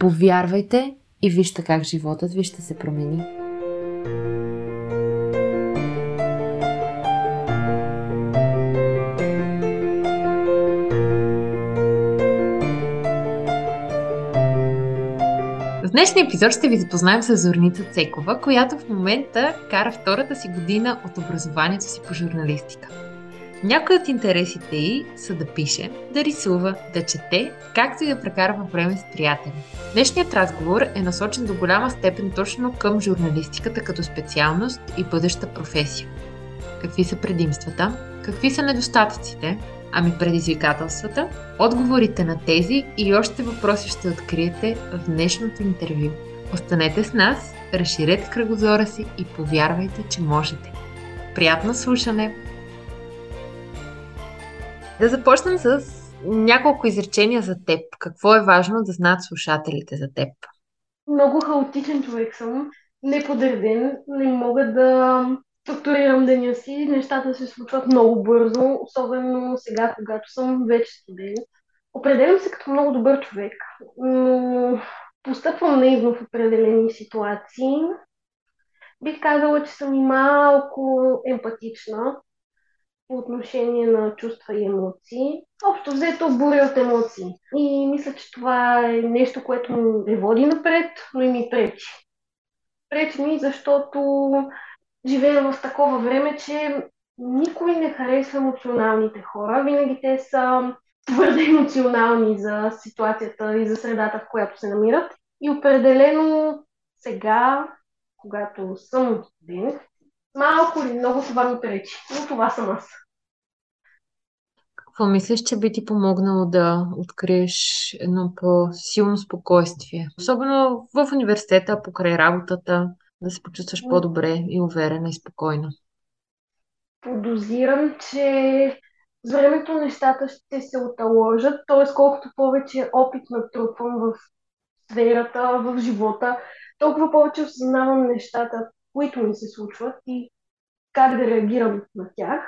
Повярвайте и вижте как животът ви ще се промени. В днешния епизод ще ви запознаем с Зорница Цекова, която в момента кара втората си година от образованието си по журналистика. Някои от интересите й са да пише, да рисува, да чете, както и да прекарва време с приятели. Днешният разговор е насочен до голяма степен точно към журналистиката като специалност и бъдеща професия. Какви са предимствата? Какви са недостатъците? Ами предизвикателствата? Отговорите на тези и още въпроси ще откриете в днешното интервю. Останете с нас, разширете кръгозора си и повярвайте, че можете. Приятно слушане! Да започнем с няколко изречения за теб. Какво е важно да знаят слушателите за теб? Много хаотичен човек съм, неподреден, не мога да структурирам деня си, нещата се случват много бързо, особено сега, когато съм вече студент. Определям се като много добър човек, но постъпвам наивно в определени ситуации. Бих казала, че съм малко емпатична, по отношение на чувства и емоции. Общо взето буря от емоции. И мисля, че това е нещо, което ме води напред, но и ми пречи. Пречи ми, защото живея в такова време, че никой не харесва емоционалните хора. Винаги те са твърде емоционални за ситуацията и за средата, в която се намират. И определено сега, когато съм студент, малко или много това ми пречи, но това съм аз. Какво мислиш, че би ти помогнало да откриеш едно по-силно спокойствие? Особено в университета, покрай работата, да се почувстваш по-добре и уверена и спокойна. Подозирам, че с времето нещата ще се оталожат, т.е. колкото повече опит натрупвам в сферата, в живота, толкова повече осъзнавам нещата, които ми се случват и как да реагирам на тях.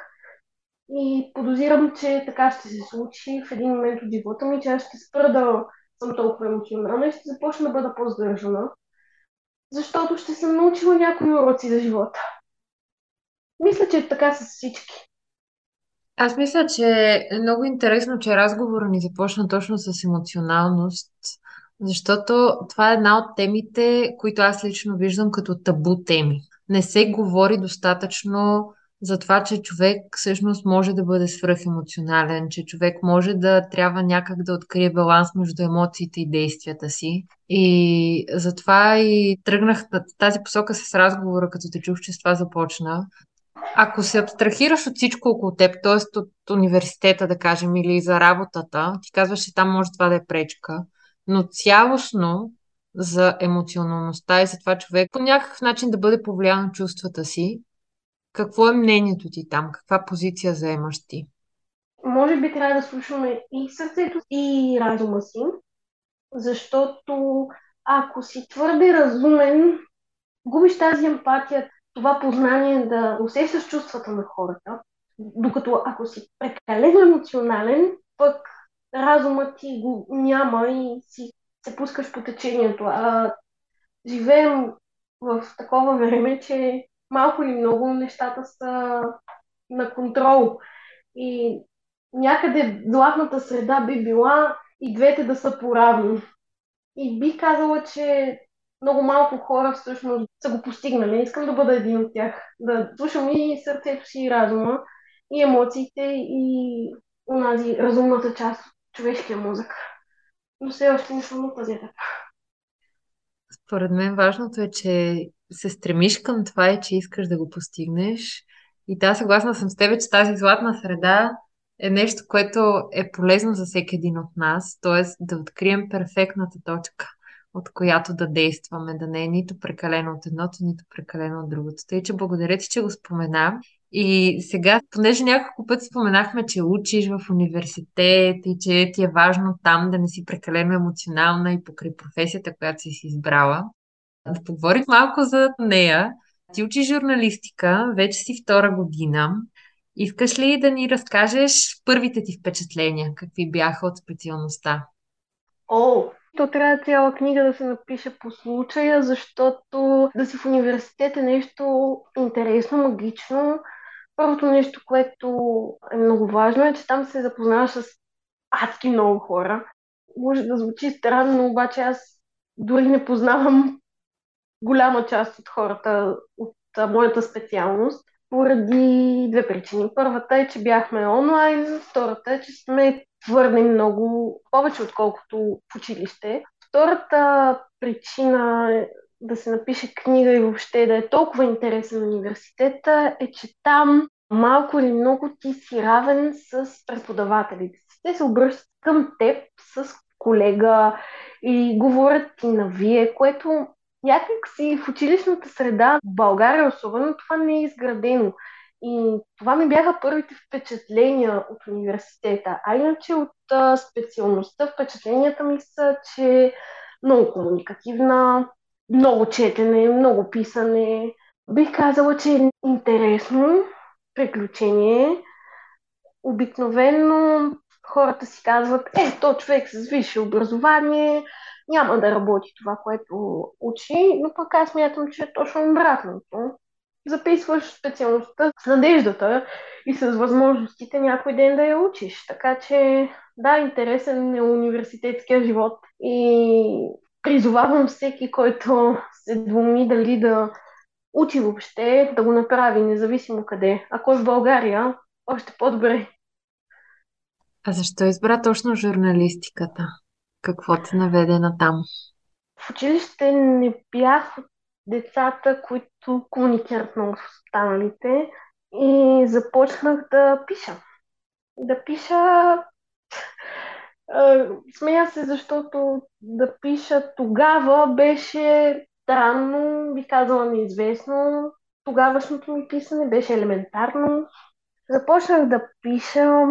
И подозирам, че така ще се случи в един момент от живота ми, че аз ще спра да съм толкова емоционална и ще започна да бъда по-здържана, защото ще съм научила някои уроци за живота. Мисля, че е така с всички. Аз мисля, че е много интересно, че разговорът ни започна точно с емоционалност, защото това е една от темите, които аз лично виждам като табу теми. Не се говори достатъчно за това, че човек всъщност може да бъде свръхемоционален, че човек може да трябва някак да открие баланс между емоциите и действията си. И затова и тръгнах на тази посока с разговора, като те чух, че с това започна. Ако се абстрахираш от всичко около теб, т.е. от университета, да кажем, или за работата, ти казваш, че там може това да е пречка, но цялостно за емоционалността и за това човек по някакъв начин да бъде повлиян от чувствата си, какво е мнението ти там? Каква позиция заемаш ти? Може би трябва да слушаме и сърцето, и разума си, защото ако си твърде разумен, губиш тази емпатия, това познание да усещаш чувствата на хората, докато ако си прекалено емоционален, пък разумът ти го няма и си се пускаш по течението. А живеем в такова време, че малко или много нещата са на контрол. И някъде златната среда би била и двете да са поравни. И бих казала, че много малко хора всъщност са го постигнали. Искам да бъда един от тях. Да слушам и сърцето си, и разума, и емоциите, и онази разумната част от човешкия мозък. Но все още не съм на. Според мен важното е, че се стремиш към това и че искаш да го постигнеш. И да, съгласна съм с теб, че тази златна среда е нещо, което е полезно за всеки един от нас, т.е. да открием перфектната точка. от която да действаме, да не е нито прекалено от едното, нито прекалено от другото. Тъй, че благодаря ти, че го спомена. И сега, понеже няколко пъти споменахме, че учиш в университет и че ти е важно там да не си прекалено емоционална и покрай професията, която си си избрала, да поговорим малко за нея. Ти учиш журналистика, вече си втора година. Искаш ли да ни разкажеш първите ти впечатления? Какви бяха от специалността? О, то трябва цяла книга да се напише по случая, защото да си в университет е нещо интересно, магично. Първото нещо, което е много важно е, че там се запознаваш с адски много хора. Може да звучи странно, обаче аз дори не познавам голяма част от хората от моята специалност поради две причини. Първата е, че бяхме онлайн, втората е, че сме твърде много, повече отколкото в училище. Втората причина е да се напише книга и въобще да е толкова интересен университета е, че там малко или много ти си равен с преподавателите си. Те се обръщат към теб с колега и говорят ти на вие, което някак си в училищната среда, в България особено, това не е изградено. И това ми бяха първите впечатления от университета. А иначе от специалността впечатленията ми са, че много комуникативна, много четене, много писане. Бих казала, че е интересно приключение. Обикновено хората си казват, е, то човек с висше образование, няма да работи това, което учи, но пък аз мятам, че е точно обратното. Записваш специалността с надеждата и с възможностите някой ден да я учиш. Така че, да, интересен е университетския живот и призовавам всеки, който се двуми дали да учи въобще, да го направи, независимо къде. Ако е в България, още по-добре. А защо избра точно журналистиката? Какво те наведе на там? В училище не бях от децата, които комуникират много с останалите и започнах да пиша. Да пиша Смея се, защото да пиша тогава беше странно, би казала неизвестно. Тогавашното ми писане беше елементарно. Започнах да пиша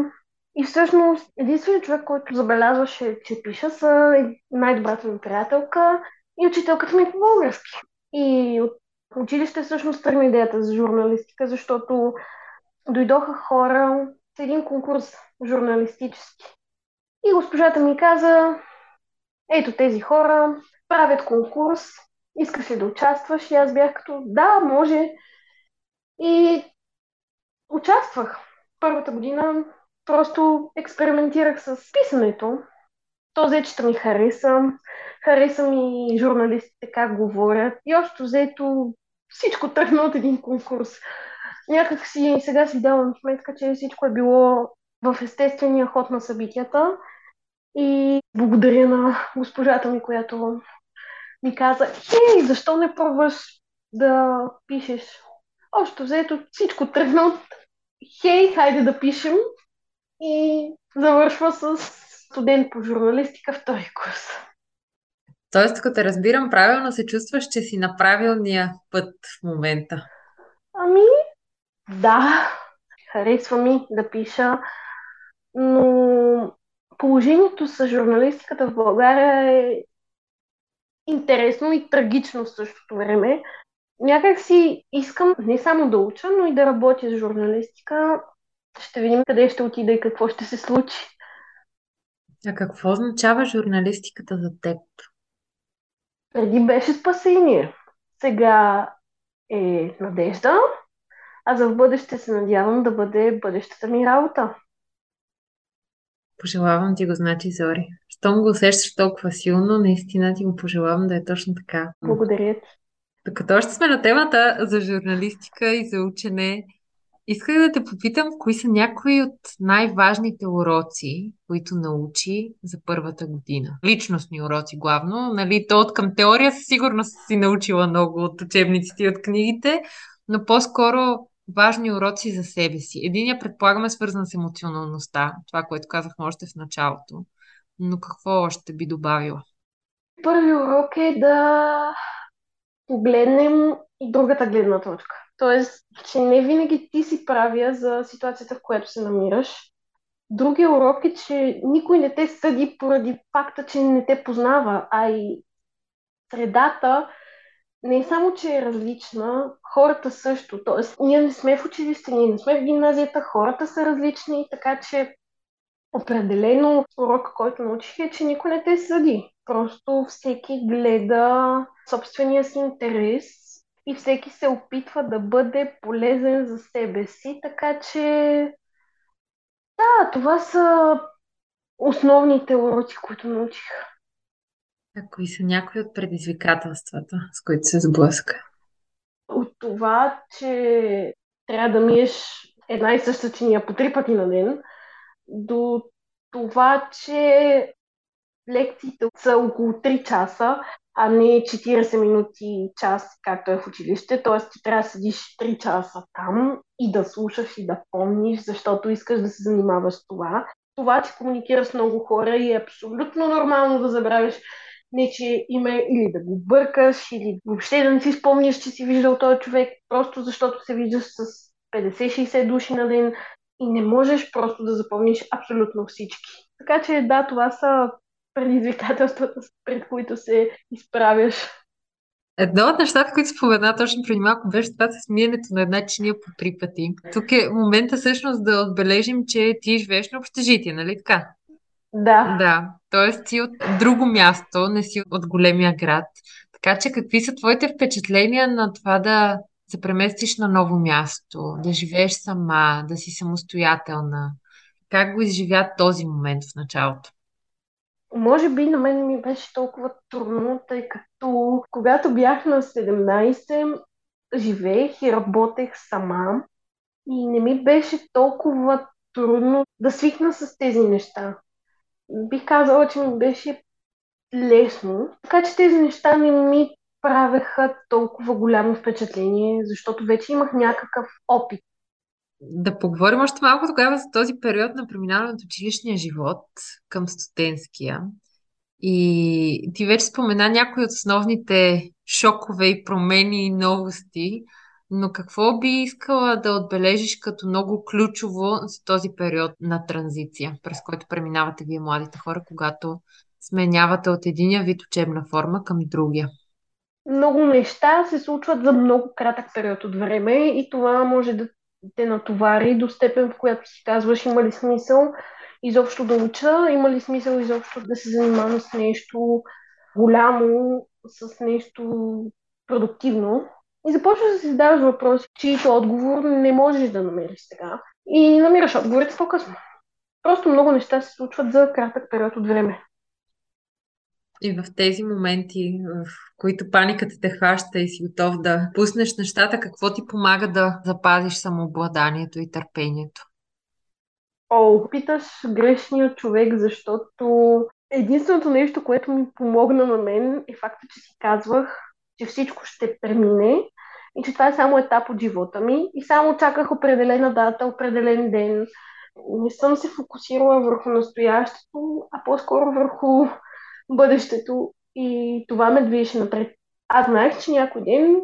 и всъщност единственият човек, който забелязваше, че пиша, са най-добрата ми приятелка и учителката ми по български. И от училище всъщност тръгна идеята за журналистика, защото дойдоха хора с един конкурс журналистически. И госпожата ми каза, ето тези хора правят конкурс, искаш ли да участваш? И аз бях като, да, може. И участвах. Първата година просто експериментирах с писането. То взето ми хареса. Хареса ми журналистите как говорят. И още взето всичко тръгна от един конкурс. Някак си сега си давам сметка, че всичко е било в естествения ход на събитията. И благодаря на госпожата ми, която ми каза, хей, защо не пробваш да пишеш? Още взето всичко тръгна от хей, хайде да пишем и завършва с студент по журналистика втори курс. Тоест, като те разбирам правилно, се чувстваш, че си на правилния път в момента. Ами, да, харесва ми да пиша, но положението с журналистиката в България е интересно и трагично в същото време. Някак си искам не само да уча, но и да работя с журналистика. Ще видим къде ще отида и какво ще се случи. А какво означава журналистиката за теб? Преди беше спасение. Сега е надежда, а за в бъдеще се надявам да бъде бъдещата ми работа. Пожелавам ти го, значи, Зори. Щом го усещаш толкова силно, наистина ти го пожелавам да е точно така. Благодаря ти. Докато още сме на темата за журналистика и за учене, исках да те попитам, кои са някои от най-важните уроци, които научи за първата година. Личностни уроци главно. Нали, то от към теория със сигурност си научила много от учебниците и от книгите, но по-скоро важни уроци за себе си. Единия, предполагаме, свързан с емоционалността, това, което казахме още в началото. Но какво още би добавила? Първи урок е да погледнем другата гледна точка. Тоест, че не винаги ти си правя за ситуацията, в която се намираш. Другия урок е, че никой не те съди поради факта, че не те познава, а и средата не е само, че е различна, хората също. Тоест, ние не сме в училище, ние не сме в гимназията, хората са различни, така че определено урок, който научих е, че никой не те съди. Просто всеки гледа собствения си интерес и всеки се опитва да бъде полезен за себе си, така че да, това са основните уроци, които научих. А кои са някои от предизвикателствата, с които се сблъска? От това, че трябва да миеш една и съща чиния по три пъти на ден, до това, че лекциите са около 3 часа, а не 40 минути час, както е в училище. Т.е. ти трябва да седиш 3 часа там и да слушаш и да помниш, защото искаш да се занимаваш с това. Това, че комуникираш с много хора и е абсолютно нормално да забравиш не, че има или да го бъркаш, или въобще да не си спомняш, че си виждал този човек, просто защото се виждаш с 50-60 души на ден и не можеш просто да запомниш абсолютно всички. Така че да, това са предизвикателствата, пред които се изправяш. Едно от нещата, които спомена точно преди малко, беше това с миенето на една чиния по три пъти. Тук е момента всъщност да отбележим, че ти живееш на общежитие, нали така? Да. Да, т.е. си от друго място, не си от големия град. Така че какви са твоите впечатления на това да се преместиш на ново място, да живееш сама, да си самостоятелна? Как го изживя този момент в началото? Може би на мен ми беше толкова трудно, тъй като когато бях на 17, живеех и работех сама и не ми беше толкова трудно да свикна с тези неща. Бих казала, че ми беше лесно, така че тези неща не ми правеха толкова голямо впечатление, защото вече имах някакъв опит. Да поговорим още малко тогава за този период на преминаване от училищния живот към студентския. И ти вече спомена някои от основните шокове и промени и новости, но какво би искала да отбележиш като много ключово за този период на транзиция, през който преминавате вие младите хора, когато сменявате от единия вид учебна форма към другия? Много неща се случват за много кратък период от време и това може да те натовари до степен, в която си казваш има ли смисъл изобщо да уча, има ли смисъл изобщо да се занимавам с нещо голямо, с нещо продуктивно. И започваш да си задаваш въпроси, чието отговор не можеш да намериш сега. И намираш отговорите по-късно. Просто много неща се случват за кратък период от време. И в тези моменти, в които паниката те хваща и си готов да пуснеш нещата, какво ти помага да запазиш самообладанието и търпението? О, питаш грешния човек, защото единственото нещо, което ми помогна на мен е факта, че си казвах, че всичко ще премине и че това е само етап от живота ми и само чаках определена дата, определен ден. Не съм се фокусирала върху настоящето, а по-скоро върху бъдещето и това ме движеше напред. Аз знаех, че някой ден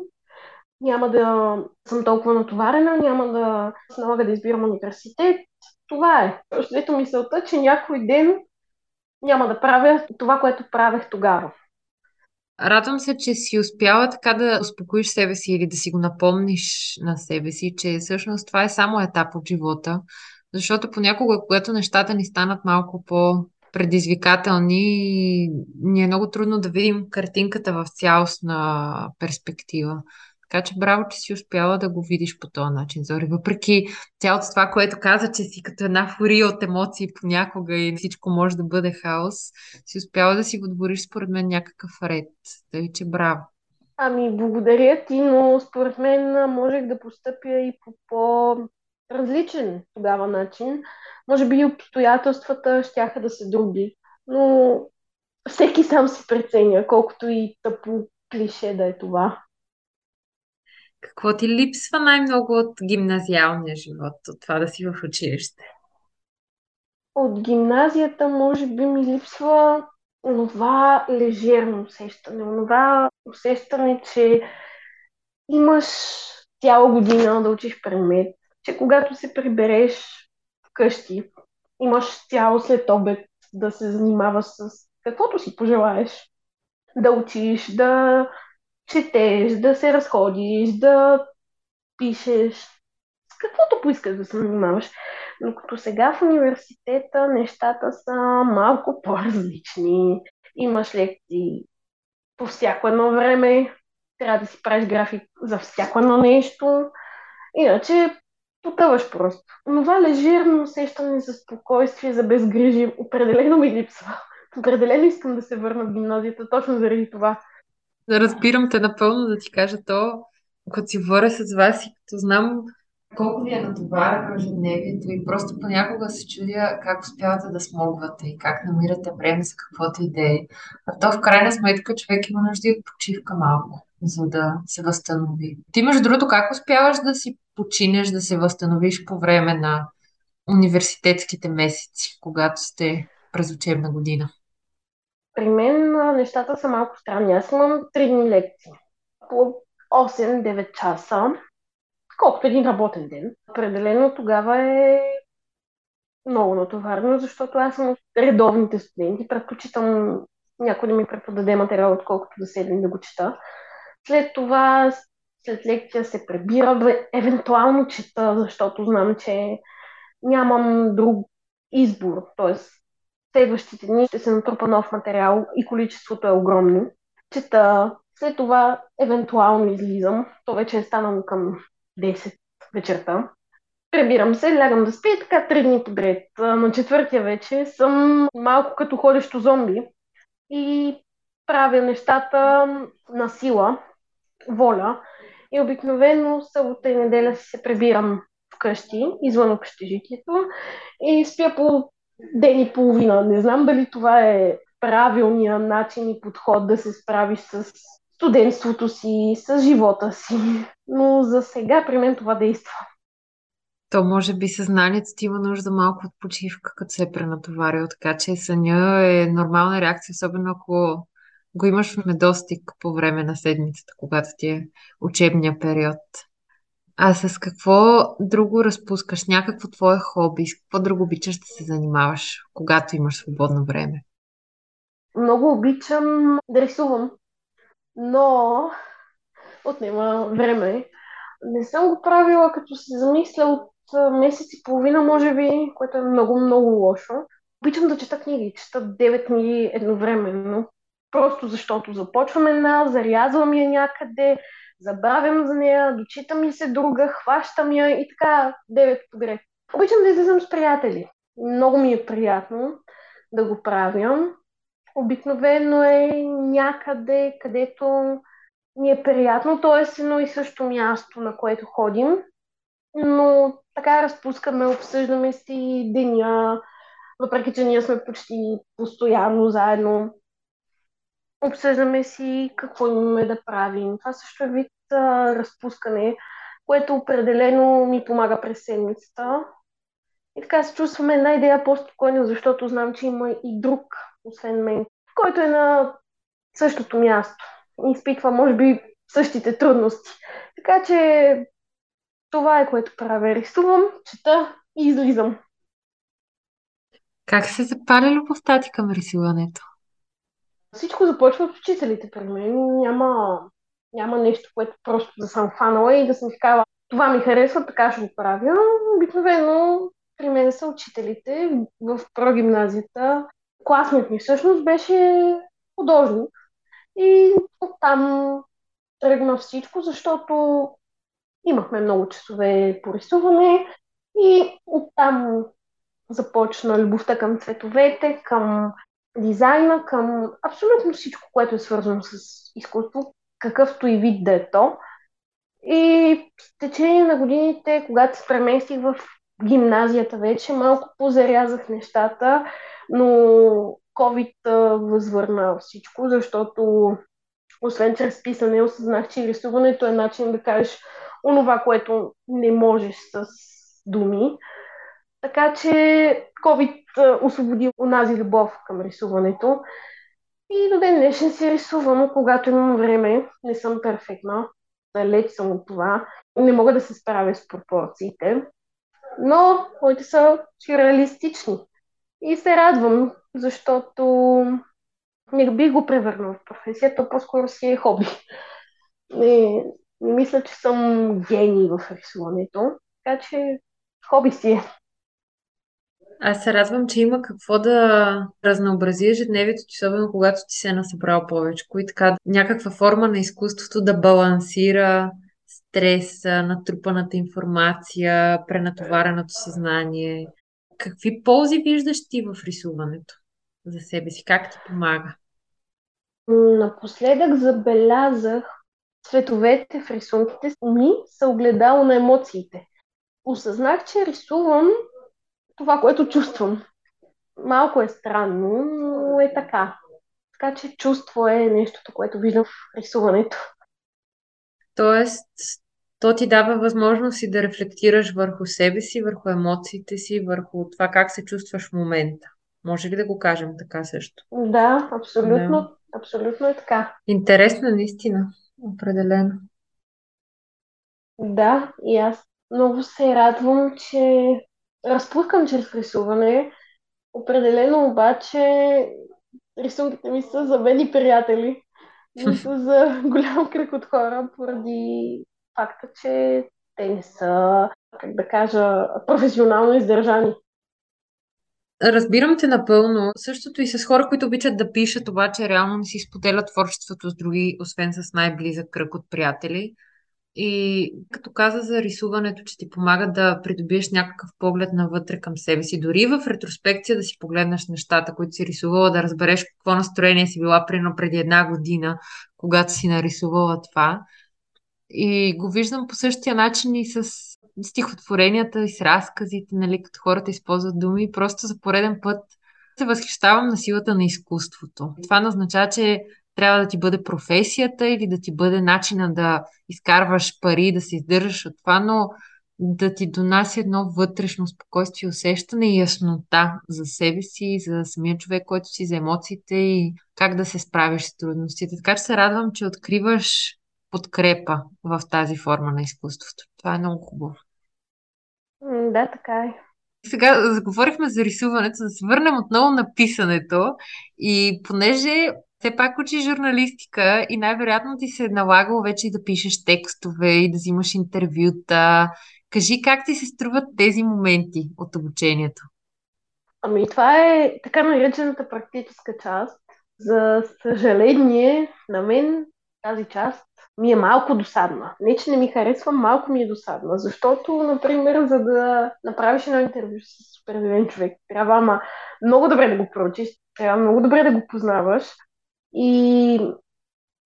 няма да съм толкова натоварена, няма да се налага да избирам университет. Това е. Ето мисълта, че някой ден няма да правя това, което правех тогава. Радвам се, че си успяла така да успокоиш себе си или да си го напомниш на себе си, че всъщност това е само етап от живота. Защото понякога, когато нещата ни станат малко по предизвикателни, ни е много трудно да видим картинката в цялостна перспектива. Така че браво, че си успяла да го видиш по този начин, Зори. Въпреки цялото това, което каза, че си като една фурия от емоции понякога и всичко може да бъде хаос, си успяла да си го отбориш според мен някакъв ред. Тъй, че браво. Ами, благодаря ти, но според мен можех да постъпя и по по-различен тогава начин. Може би и обстоятелствата щяха да са други, но всеки сам си преценя, колкото и тъпо клише да е това. Какво ти липсва най-много от гимназиалния живот, от това да си в училище? От гимназията може би ми липсва онова лежерно усещане, онова усещане, че имаш цяла година да учиш предмет, че когато се прибереш вкъщи, имаш цял след обед да се занимаваш с каквото си пожелаеш. Да учиш, да четеш, да се разходиш, да пишеш, с каквото поискаш да се занимаваш. Но като сега в университета нещата са малко по-различни. Имаш лекции по всяко едно време, трябва да си правиш график за всяко едно нещо. Иначе потъваш просто. Това лежирно усещане за спокойствие, за безгрижие, определено ми липсва. Определено искам да се върна в гимназията, точно заради това. Разбирам те напълно да ти кажа то, като си говоря с вас и като знам колко ви е натоварено ежедневието и просто понякога се чудя как успявате да смогвате и как намирате време за каквото и да е. А то в крайна сметка човек има нужда от почивка малко, за да се възстанови. Ти между другото как успяваш да си починеш, да се възстановиш по време на университетските месеци, когато сте през учебна година? При мен нещата са малко странни. Аз имам 3 дни лекции по 8-9 часа колкото един работен ден. Определено тогава е много натоварно, защото аз съм от редовните студенти. Предпочитам някой да ми преподаде материал, отколкото да седнем да го чета. След това, след лекция се пребира, евентуално чета, защото знам, че нямам друг избор. Тоест, следващите дни ще се натрупа нов материал и количеството е огромно. Чета, след това евентуално излизам. То вече е станало към 10 вечерта. Пребирам се, лягам да спя и така три дни подред. На четвъртия вече съм малко като ходещо зомби и правя нещата на сила, воля. И обикновено събота и неделя се пребирам вкъщи, извън общежитието и спя по ден и половина. Не знам дали това е правилният начин и подход да се справиш с студентството си, с живота си. Но за сега при мен това действа. То може би съзнанието има нужда малко от почивка, като се е пренатоварил, така че съня е нормална реакция, особено ако го имаш недостиг по време на седмицата, когато ти е учебния период. А с какво друго разпускаш? Някакво твое хоби? С какво друго обичаш да се занимаваш, когато имаш свободно време? Много обичам да рисувам но отнема време. Не съм го правила като се замисля от месец и половина, може би, което е много, много лошо. Обичам да чета книги, чета 9 книги едновременно. Просто защото започвам една, зарязвам я някъде, забравям за нея, дочитам ли се друга, хващам я и така 9 подред. Обичам да излизам с приятели. Много ми е приятно да го правя обикновено е някъде, където ни е приятно, т.е. едно и също място, на което ходим, но така разпускаме, обсъждаме си деня, въпреки че ние сме почти постоянно заедно. Обсъждаме си какво имаме да правим. Това също е вид а, разпускане, което определено ми помага през седмицата. И така се чувстваме една идея по-спокойно, защото знам, че има и друг освен мен, който е на същото място. И изпитва, може би, същите трудности. Така че това е което правя. Рисувам, чета и излизам. Как се запали любовта ти към рисуването? Всичко започва от учителите при мен. Няма, няма нещо, което просто да съм фанала и да съм казала, това ми харесва, така ще го правя. Обикновено при мен са учителите в прогимназията класният ми всъщност беше художник. И оттам тръгна всичко, защото имахме много часове по рисуване и оттам започна любовта към цветовете, към дизайна, към абсолютно всичко, което е свързано с изкуство, какъвто и вид да е то. И с течение на годините, когато се преместих в гимназията вече, малко позарязах нещата но COVID възвърна всичко, защото освен чрез писане, осъзнах, че рисуването е начин да кажеш онова, което не можеш с думи. Така че COVID освободи онази любов към рисуването И до ден днешен си рисувам, когато имам време. Не съм перфектна. Далеч съм от това. Не мога да се справя с пропорциите. Но моите са реалистични. И се радвам, защото не бих го превърнал в професия, то по-скоро си е хоби. Не, не мисля, че съм гений в рисуването, така че хоби си е. Аз се радвам, че има какво да разнообрази ежедневието, особено когато ти се е насъбрал повече. И така някаква форма на изкуството да балансира стреса, натрупаната информация, пренатовареното съзнание. Какви ползи виждаш ти в рисуването за себе си? Как ти помага? Напоследък забелязах цветовете в рисунките ми са огледало на емоциите. Осъзнах, че рисувам това, което чувствам. Малко е странно, но е така. Така че чувство е нещото, което виждам в рисуването. Тоест, то ти дава възможност и да рефлектираш върху себе си, върху емоциите си, върху това как се чувстваш в момента. Може ли да го кажем така също? Да, абсолютно. Да. Абсолютно е така. Интересно, наистина. Определено. Да, и аз много се радвам, че разпускам чрез рисуване. Определено обаче рисунките ми са за мен и приятели, нито за голям кръг от хора, поради факта, че те не са, как да кажа, професионално издържани. Разбирам те напълно. Същото и с хора, които обичат да пишат, обаче реално не си споделят творчеството с други, освен с най-близък кръг от приятели. И като каза за рисуването, че ти помага да придобиеш някакъв поглед навътре към себе си, дори в ретроспекция да си погледнеш нещата, които си рисувала, да разбереш какво настроение си била прино преди една година, когато си нарисувала това. И го виждам по същия начин и с стихотворенията и с разказите, нали, като хората използват думи. Просто за пореден път се възхищавам на силата на изкуството. Това не означава, че трябва да ти бъде професията или да ти бъде начина да изкарваш пари, да се издържаш от това, но да ти донася едно вътрешно спокойствие, усещане и яснота за себе си, за самия човек, който си, за емоциите и как да се справиш с трудностите. Така че се радвам, че откриваш подкрепа в тази форма на изкуството. Това е много хубаво. Да, така е. Сега заговорихме за рисуването, да се върнем отново на писането. И понеже все пак учи журналистика и най-вероятно ти се е налагало вече и да пишеш текстове и да взимаш интервюта. Кажи как ти се струват тези моменти от обучението? Ами това е така наречената практическа част. За съжаление, на мен тази част ми е малко досадна. Не, че не ми харесва, малко ми е досадна. Защото, например, за да направиш едно интервю с определен човек, трябва ама много добре да го проучиш, трябва много добре да го познаваш. И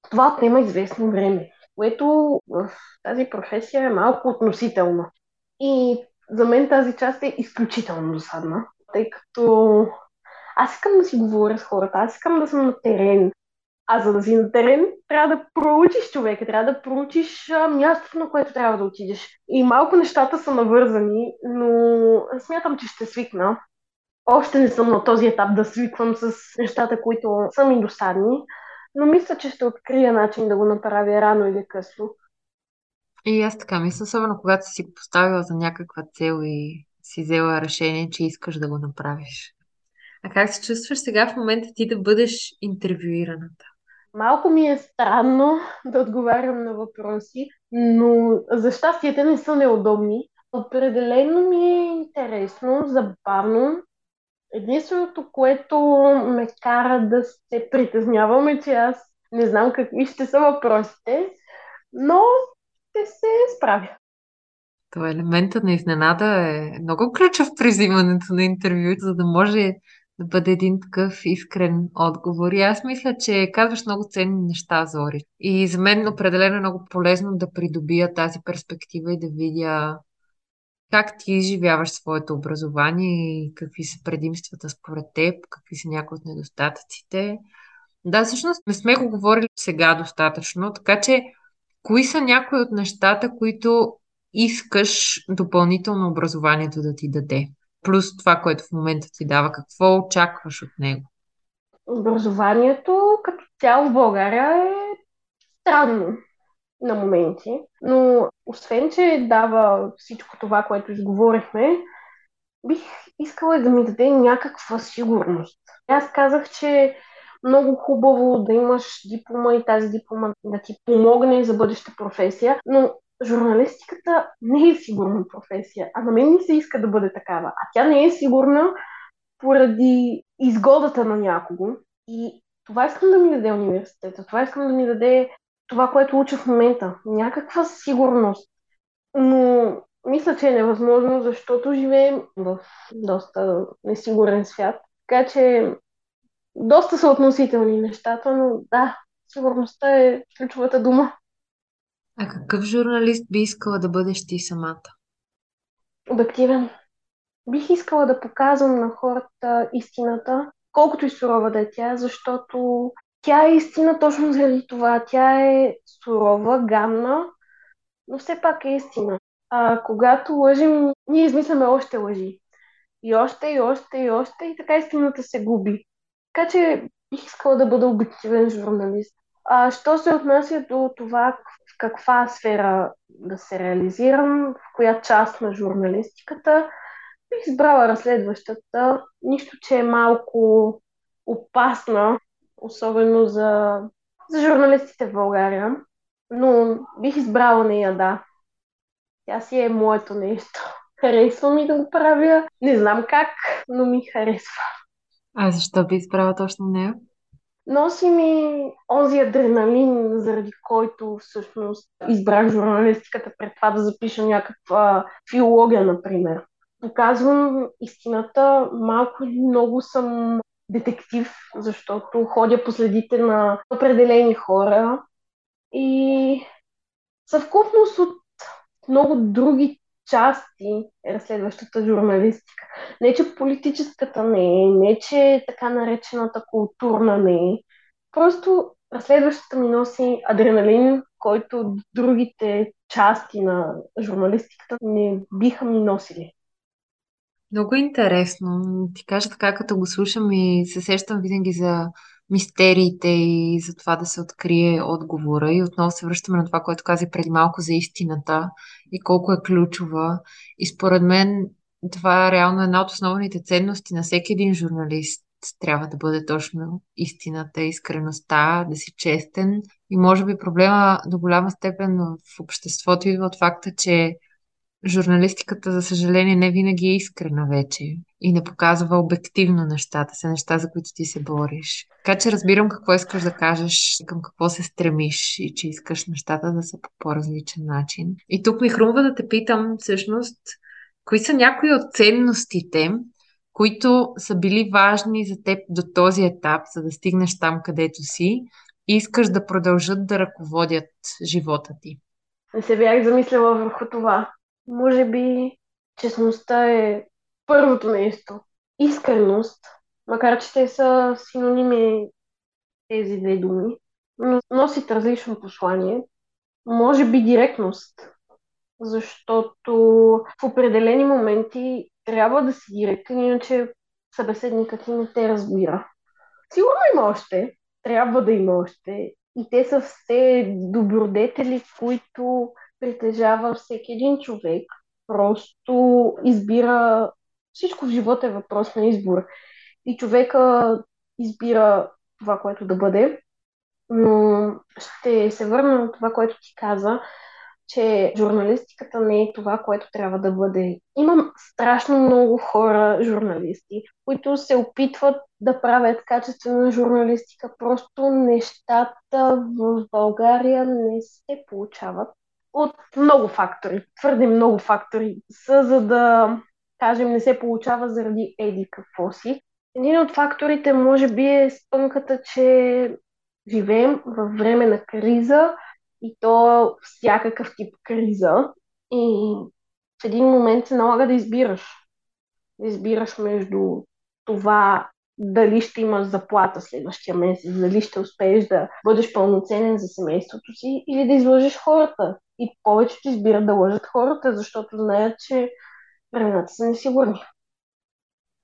това отнема известно време, което в тази професия е малко относително. И за мен тази част е изключително досадна, тъй като аз искам да си говоря с хората, аз искам да съм на терен, а за да си на терен, трябва да проучиш човека, трябва да проучиш мястото, на което трябва да отидеш. И малко нещата са навързани, но смятам, че ще свикна. Още не съм на този етап да свиквам с нещата, които са ми досадни, но мисля, че ще открия начин да го направя рано или късно. И аз така мисля, особено когато си поставила за някаква цел и си взела решение, че искаш да го направиш. А как се чувстваш сега в момента ти да бъдеш интервюираната? Малко ми е странно да отговарям на въпроси, но за щастие те не са неудобни. Определено ми е интересно, забавно. Единственото, което ме кара да се притеснявам е, че аз не знам какви ще са въпросите, но ще се справя. Това елемента на изненада е много ключов при взимането на интервю, за да може да бъде един такъв искрен отговор. И аз мисля, че казваш много ценни неща, Зори. И за мен определено е много полезно да придобия тази перспектива и да видя как ти изживяваш своето образование и какви са предимствата според теб, какви са някои от недостатъците. Да, всъщност не сме го говорили сега достатъчно, така че кои са някои от нещата, които искаш допълнително образованието да ти даде? плюс това, което в момента ти дава, какво очакваш от него? Образованието цяло в България е странно на моменти, но освен, че дава всичко това, което изговорихме, бих искала да ми даде някаква сигурност. Аз казах, че много хубаво да имаш диплома и тази диплома да ти помогне за бъдеща професия, но журналистиката не е сигурна професия, а на мен не се иска да бъде такава. А тя не е сигурна поради изгодата на някого. И това искам да ми даде университета, това искам да ми даде това, което уча в момента. Някаква сигурност. Но мисля, че е невъзможно, защото живеем в доста несигурен свят. Така че доста са относителни нещата, но да, сигурността е ключовата дума. А какъв журналист би искала да бъдеш ти самата? Обективен. Бих искала да показвам на хората истината, колкото и сурова да е тя, защото тя е истина точно заради това. Тя е сурова, гамна, но все пак е истина. А когато лъжим, ние измисляме още лъжи. И още, и още, и още, и така истината се губи. Така че бих искала да бъда обективен журналист. А, що се отнася до това в каква сфера да се реализирам, в коя част на журналистиката, бих избрала разследващата. Нищо, че е малко опасна, особено за, за журналистите в България. Но бих избрала нея, да. Тя си е моето нещо. Харесва ми да го правя. Не знам как, но ми харесва. А защо би избрала точно нея? Носи ми онзи адреналин, заради който всъщност избрах журналистиката пред това да запиша някаква филология, например. Показвам истината, малко или много съм детектив, защото ходя по следите на определени хора и съвкупност от много други части е разследващата журналистика. Не, че политическата не е, не, че така наречената културна не е. Просто разследващата ми носи адреналин, който другите части на журналистиката не биха ми носили. Много интересно. Ти кажа така, като го слушам и се сещам винаги за мистериите и за това да се открие отговора. И отново се връщаме на това, което каза преди малко за истината и колко е ключова. И според мен това е реално една от основните ценности на всеки един журналист. Трябва да бъде точно истината, искреността, да си честен. И може би проблема до голяма степен в обществото идва от факта, че журналистиката, за съжаление, не винаги е искрена вече и не показва обективно нещата, са неща, за които ти се бориш. Така че разбирам какво искаш да кажеш, към какво се стремиш и че искаш нещата да са по по-различен начин. И тук ми хрумва да те питам всъщност, кои са някои от ценностите, които са били важни за теб до този етап, за да стигнеш там, където си и искаш да продължат да ръководят живота ти? Не се бях замисляла върху това. Може би честността е първото нещо. Искреност, макар че те са синоними тези две думи, но носят различно послание. Може би директност, защото в определени моменти трябва да си директен, иначе събеседникът ти не те разбира. Сигурно има още, трябва да има още. И те са все добродетели, които притежава всеки един човек. Просто избира. Всичко в живота е въпрос на избор. И човека избира това, което да бъде. Но ще се върна на това, което ти каза, че журналистиката не е това, което трябва да бъде. Имам страшно много хора, журналисти, които се опитват да правят качествена журналистика. Просто нещата в България не се получават от много фактори, твърде много фактори са, за да кажем, не се получава заради еди какво си. Един от факторите може би е спънката, че живеем във време на криза и то всякакъв тип криза. И в един момент се налага да избираш. Да избираш между това дали ще имаш заплата следващия месец, дали ще успееш да бъдеш пълноценен за семейството си или да излъжеш хората. И повечето избират да лъжат хората, защото знаят, че времената са несигурни.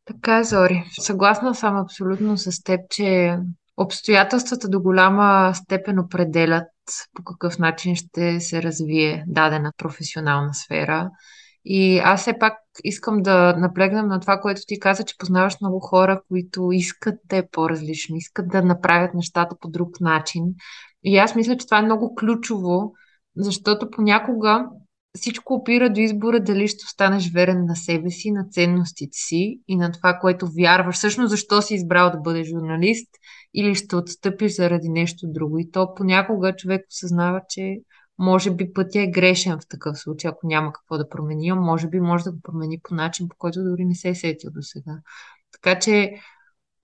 Така, Зори. Съгласна съм абсолютно с теб, че обстоятелствата до голяма степен определят по какъв начин ще се развие дадена професионална сфера. И аз все пак искам да наплегнам на това, което ти каза, че познаваш много хора, които искат да е по-различно, искат да направят нещата по друг начин. И аз мисля, че това е много ключово, защото понякога всичко опира до избора дали ще останеш верен на себе си, на ценностите си и на това, което вярваш. Всъщност, защо си избрал да бъдеш журналист или ще отстъпиш заради нещо друго. И то понякога човек осъзнава, че може би пътя е грешен в такъв случай, ако няма какво да промени, а може би може да го промени по начин, по който дори не се е сетил до сега. Така че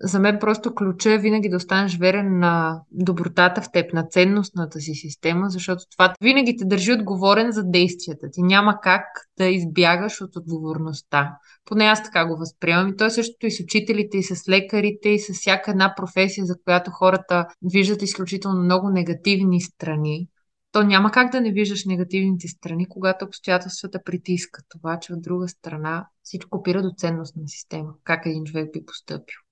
за мен просто ключа е винаги да останеш верен на добротата в теб, на ценностната си система, защото това винаги те държи отговорен за действията ти. Няма как да избягаш от отговорността. Поне аз така го възприемам. И то е същото и с учителите, и с лекарите, и с всяка една професия, за която хората виждат изключително много негативни страни. То няма как да не виждаш негативните страни, когато обстоятелствата притискат. Това, че от друга страна всичко опира до ценностна система. Как един човек би поступил.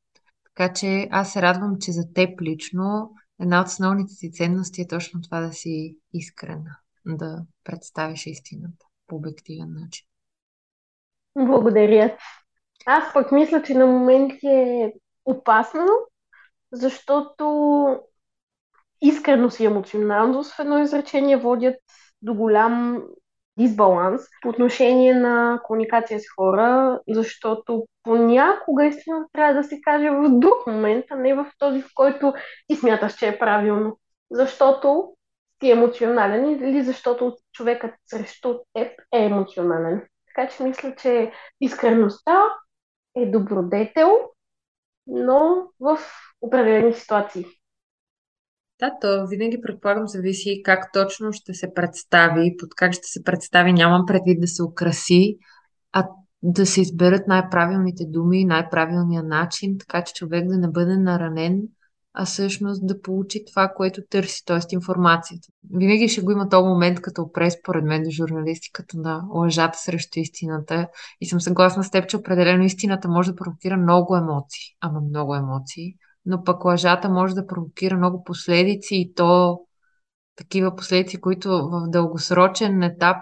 Така че аз се радвам, че за теб лично една от основните си ценности е точно това да си искрена, да представиш истината по обективен начин. Благодаря. Аз пък мисля, че на моменти е опасно, защото искреност и емоционалност в едно изречение водят до голям дисбаланс по отношение на комуникация с хора, защото понякога истина трябва да се каже в друг момент, а не в този, в който ти смяташ, че е правилно. Защото ти е емоционален или защото човекът срещу теб е емоционален. Така че мисля, че искреността е добродетел, но в определени ситуации. Да, то винаги предполагам зависи как точно ще се представи, под как ще се представи. Нямам предвид да се украси, а да се изберат най-правилните думи, най-правилния начин, така че човек да не бъде наранен, а всъщност да получи това, което търси, т.е. информацията. Винаги ще го има този момент като опре, според мен, до журналистиката на лъжата срещу истината. И съм съгласна с теб, че определено истината може да провокира много емоции, ама много емоции но пък лъжата може да провокира много последици и то такива последици, които в дългосрочен етап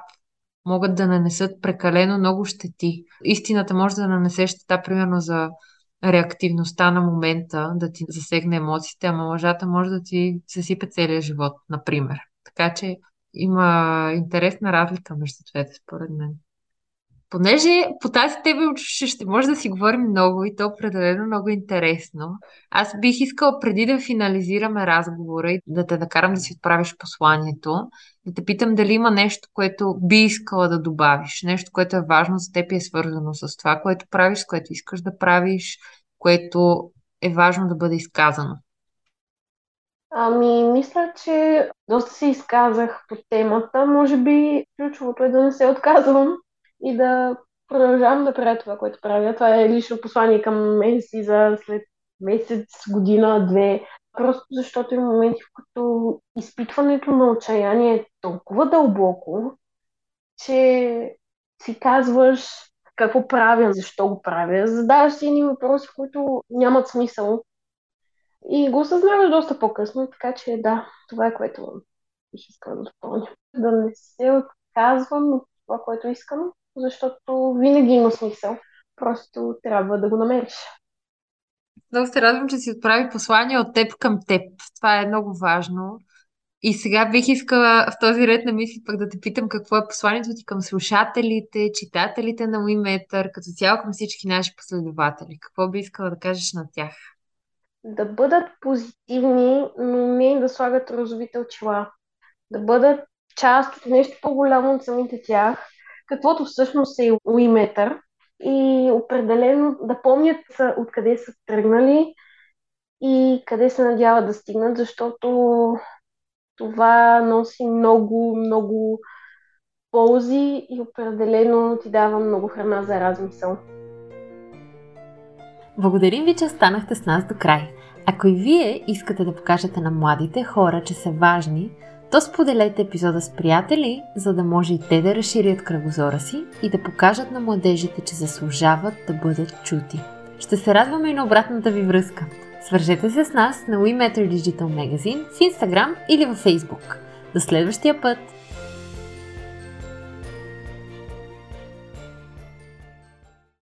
могат да нанесат прекалено много щети. Истината може да нанесе щета, примерно за реактивността на момента, да ти засегне емоциите, ама лъжата може да ти съсипе целия живот, например. Така че има интересна разлика между двете, според мен. Понеже по тази тема ще може да си говорим много и то определено много интересно. Аз бих искала преди да финализираме разговора и да те накарам да си отправиш посланието, да те питам дали има нещо, което би искала да добавиш, нещо, което е важно за теб и е свързано с това, което правиш, с което искаш да правиш, което е важно да бъде изказано. Ами, мисля, че доста се изказах по темата. Може би ключовото е да не се отказвам и да продължавам да правя това, което правя. Това е лично послание към мен си за след месец, година, две. Просто защото има моменти, в които изпитването на отчаяние е толкова дълбоко, че си казваш какво правя, защо го правя. Задаваш си едни въпроси, които нямат смисъл. И го осъзнаваш доста по-късно, така че да, това е което бих искала да допълня. Да не се отказвам от това, което искам, защото винаги има смисъл. Просто трябва да го намериш. Много се радвам, че си отправи послание от теб към теб. Това е много важно. И сега бих искала в този ред на мисли пък да те питам какво е посланието ти към слушателите, читателите на Уиметър, като цяло към всички наши последователи. Какво би искала да кажеш на тях? Да бъдат позитивни, но не да слагат розовите очила. Да бъдат част от нещо по-голямо от самите тях каквото всъщност е уиметър и определено да помнят откъде са тръгнали и къде се надяват да стигнат, защото това носи много, много ползи и определено ти дава много храна за размисъл. Благодарим ви, че останахте с нас до край. Ако и вие искате да покажете на младите хора, че са важни, то споделете епизода с приятели, за да може и те да разширят кръгозора си и да покажат на младежите, че заслужават да бъдат чути. Ще се радваме и на обратната ви връзка. Свържете се с нас на We Matter Digital Magazine в Instagram или във Facebook. До следващия път!